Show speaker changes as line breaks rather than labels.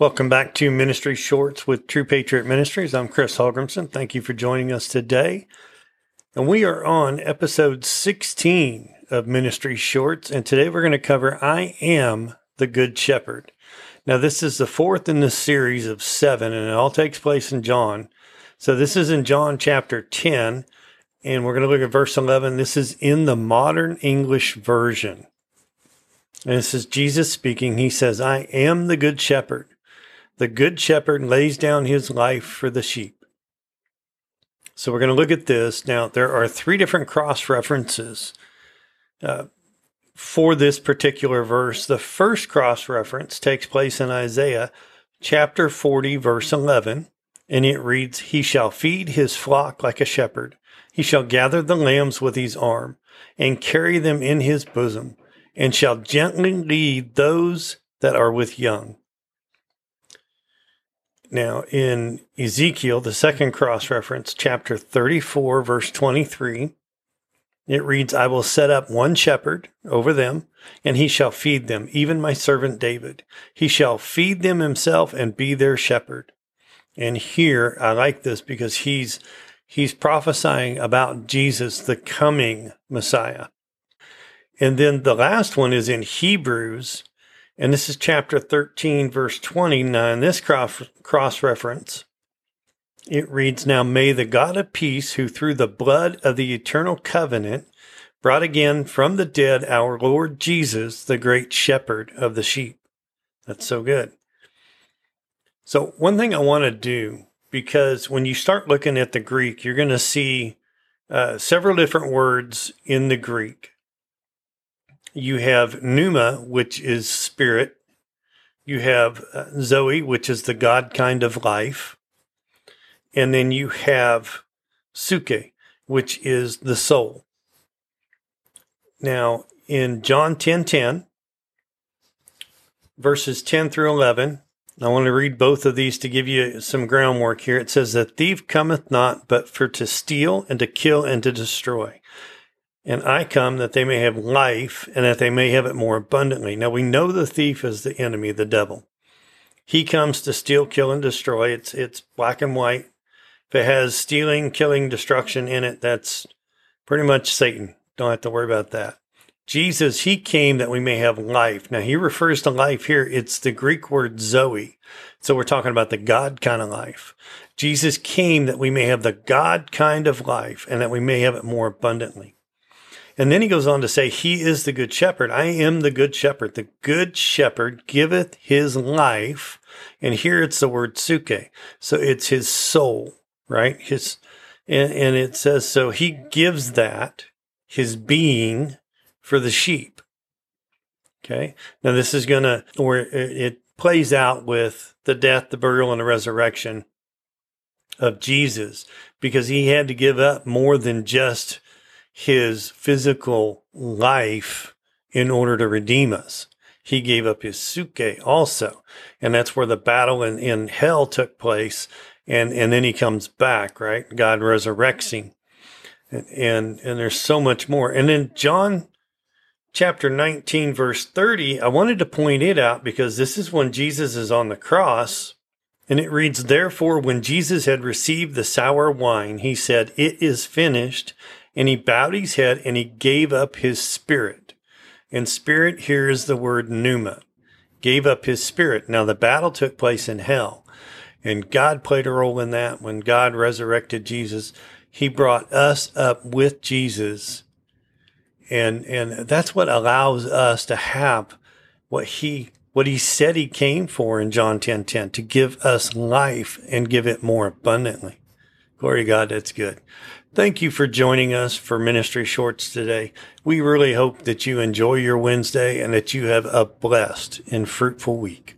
Welcome back to Ministry Shorts with True Patriot Ministries. I'm Chris Holgrimson. Thank you for joining us today. And we are on episode 16 of Ministry Shorts. And today we're going to cover I Am the Good Shepherd. Now, this is the fourth in the series of seven, and it all takes place in John. So this is in John chapter 10, and we're going to look at verse 11. This is in the modern English version. And this is Jesus speaking. He says, I am the good shepherd. The good shepherd lays down his life for the sheep. So we're going to look at this. Now, there are three different cross references uh, for this particular verse. The first cross reference takes place in Isaiah chapter 40, verse 11, and it reads, He shall feed his flock like a shepherd. He shall gather the lambs with his arm and carry them in his bosom, and shall gently lead those that are with young. Now, in Ezekiel, the second cross reference, chapter 34, verse 23, it reads, I will set up one shepherd over them, and he shall feed them, even my servant David. He shall feed them himself and be their shepherd. And here, I like this because he's, he's prophesying about Jesus, the coming Messiah. And then the last one is in Hebrews and this is chapter 13, verse 29. This cross, cross reference, it reads Now may the God of peace, who through the blood of the eternal covenant brought again from the dead our Lord Jesus, the great shepherd of the sheep. That's so good. So, one thing I want to do, because when you start looking at the Greek, you're going to see uh, several different words in the Greek you have pneuma, which is spirit. You have uh, Zoe, which is the God kind of life. And then you have Psuche, which is the soul. Now, in John 10 10, verses 10 through 11, I want to read both of these to give you some groundwork here. It says, The thief cometh not but for to steal and to kill and to destroy. And I come that they may have life and that they may have it more abundantly. Now we know the thief is the enemy, the devil. He comes to steal, kill, and destroy. It's it's black and white. If it has stealing, killing, destruction in it, that's pretty much Satan. Don't have to worry about that. Jesus, he came that we may have life. Now he refers to life here. It's the Greek word Zoe. So we're talking about the God kind of life. Jesus came that we may have the God kind of life and that we may have it more abundantly. And then he goes on to say, He is the good shepherd. I am the good shepherd. The good shepherd giveth his life. And here it's the word psuche. So it's his soul, right? His, and, and it says, so he gives that, his being, for the sheep. Okay. Now this is to, or it plays out with the death, the burial, and the resurrection of Jesus because he had to give up more than just his physical life in order to redeem us. He gave up his psuche also. And that's where the battle in, in hell took place. And, and then he comes back, right? God resurrects him. And, and, and there's so much more. And then John chapter 19, verse 30, I wanted to point it out because this is when Jesus is on the cross. And it reads, Therefore, when Jesus had received the sour wine, he said, It is finished and he bowed his head and he gave up his spirit. And spirit here is the word pneuma. Gave up his spirit. Now the battle took place in hell. And God played a role in that. When God resurrected Jesus, he brought us up with Jesus. And, and that's what allows us to have what he, what he said he came for in John 10, 10, to give us life and give it more abundantly. Glory to God. That's good. Thank you for joining us for Ministry Shorts today. We really hope that you enjoy your Wednesday and that you have a blessed and fruitful week.